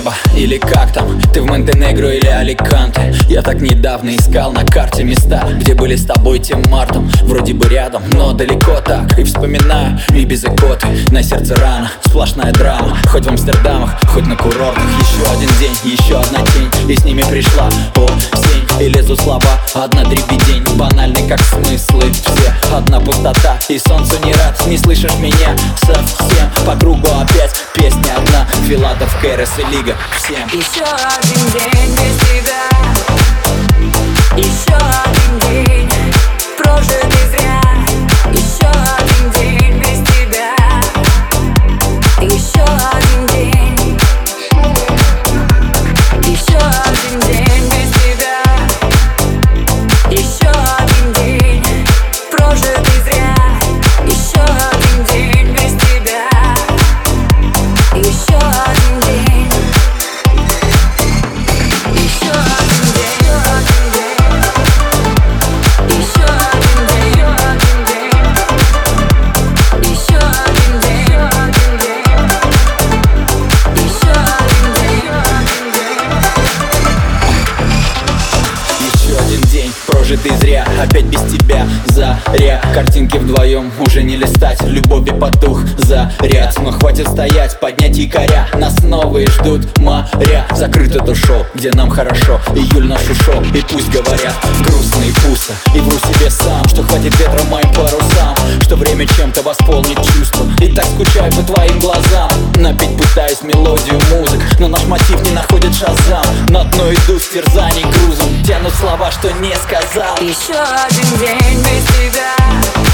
небо или как там? Ты в Монтенегро или Аликанте? Я так недавно искал на карте места Где были с тобой тем мартом Вроде бы рядом, но далеко так. И вспоминаю, и без икоты. На сердце рана, сплошная драма. Хоть в Амстердамах, хоть на курортах. Еще один день, еще одна тень. И с ними пришла осень. И лезут слова, одна дребедень. Банальный как смыслы все. Одна пустота, и солнцу не рад. Не слышишь меня совсем. По кругу опять песня одна. Филатов, Кэрос и Лига всем Еще один день без Опять без тебя, заря. Картинки вдвоем. Уже не листать. Любови потух, заряд Но хватит стоять, поднять якоря. Нас новые ждут. Моря. Закрыто то шоу, где нам хорошо. Июль наш ушел, и пусть говорят. Грустно и пусто, и вру себе сам Что хватит ветра моим парусам. Что время чем-то восполнит чувства. И так скучаю по твоим глазам. Напить пытаюсь мелодию музык. Но наш мотив не находит шазам. На дно иду с терзаний грузом. Тянут слова, что не сказал. Еще один день без тебя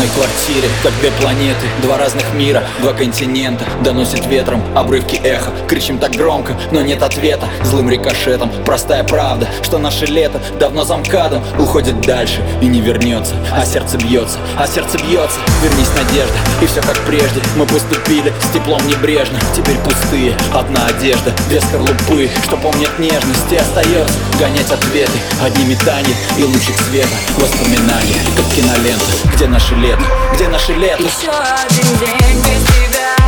одной квартире, как две планеты Два разных мира, два континента Доносит ветром обрывки эха Кричим так громко, но нет ответа Злым рикошетом, простая правда Что наше лето давно замкадом Уходит дальше и не вернется А сердце бьется, а сердце бьется Вернись, надежда, и все как прежде Мы поступили с теплом небрежно Теперь пустые, одна одежда Две скорлупы, что помнят нежность И остается гонять ответы Одни метания и лучик света Воспоминания, как кинолента Где наше лето? Где наше лето? Еще один день без тебя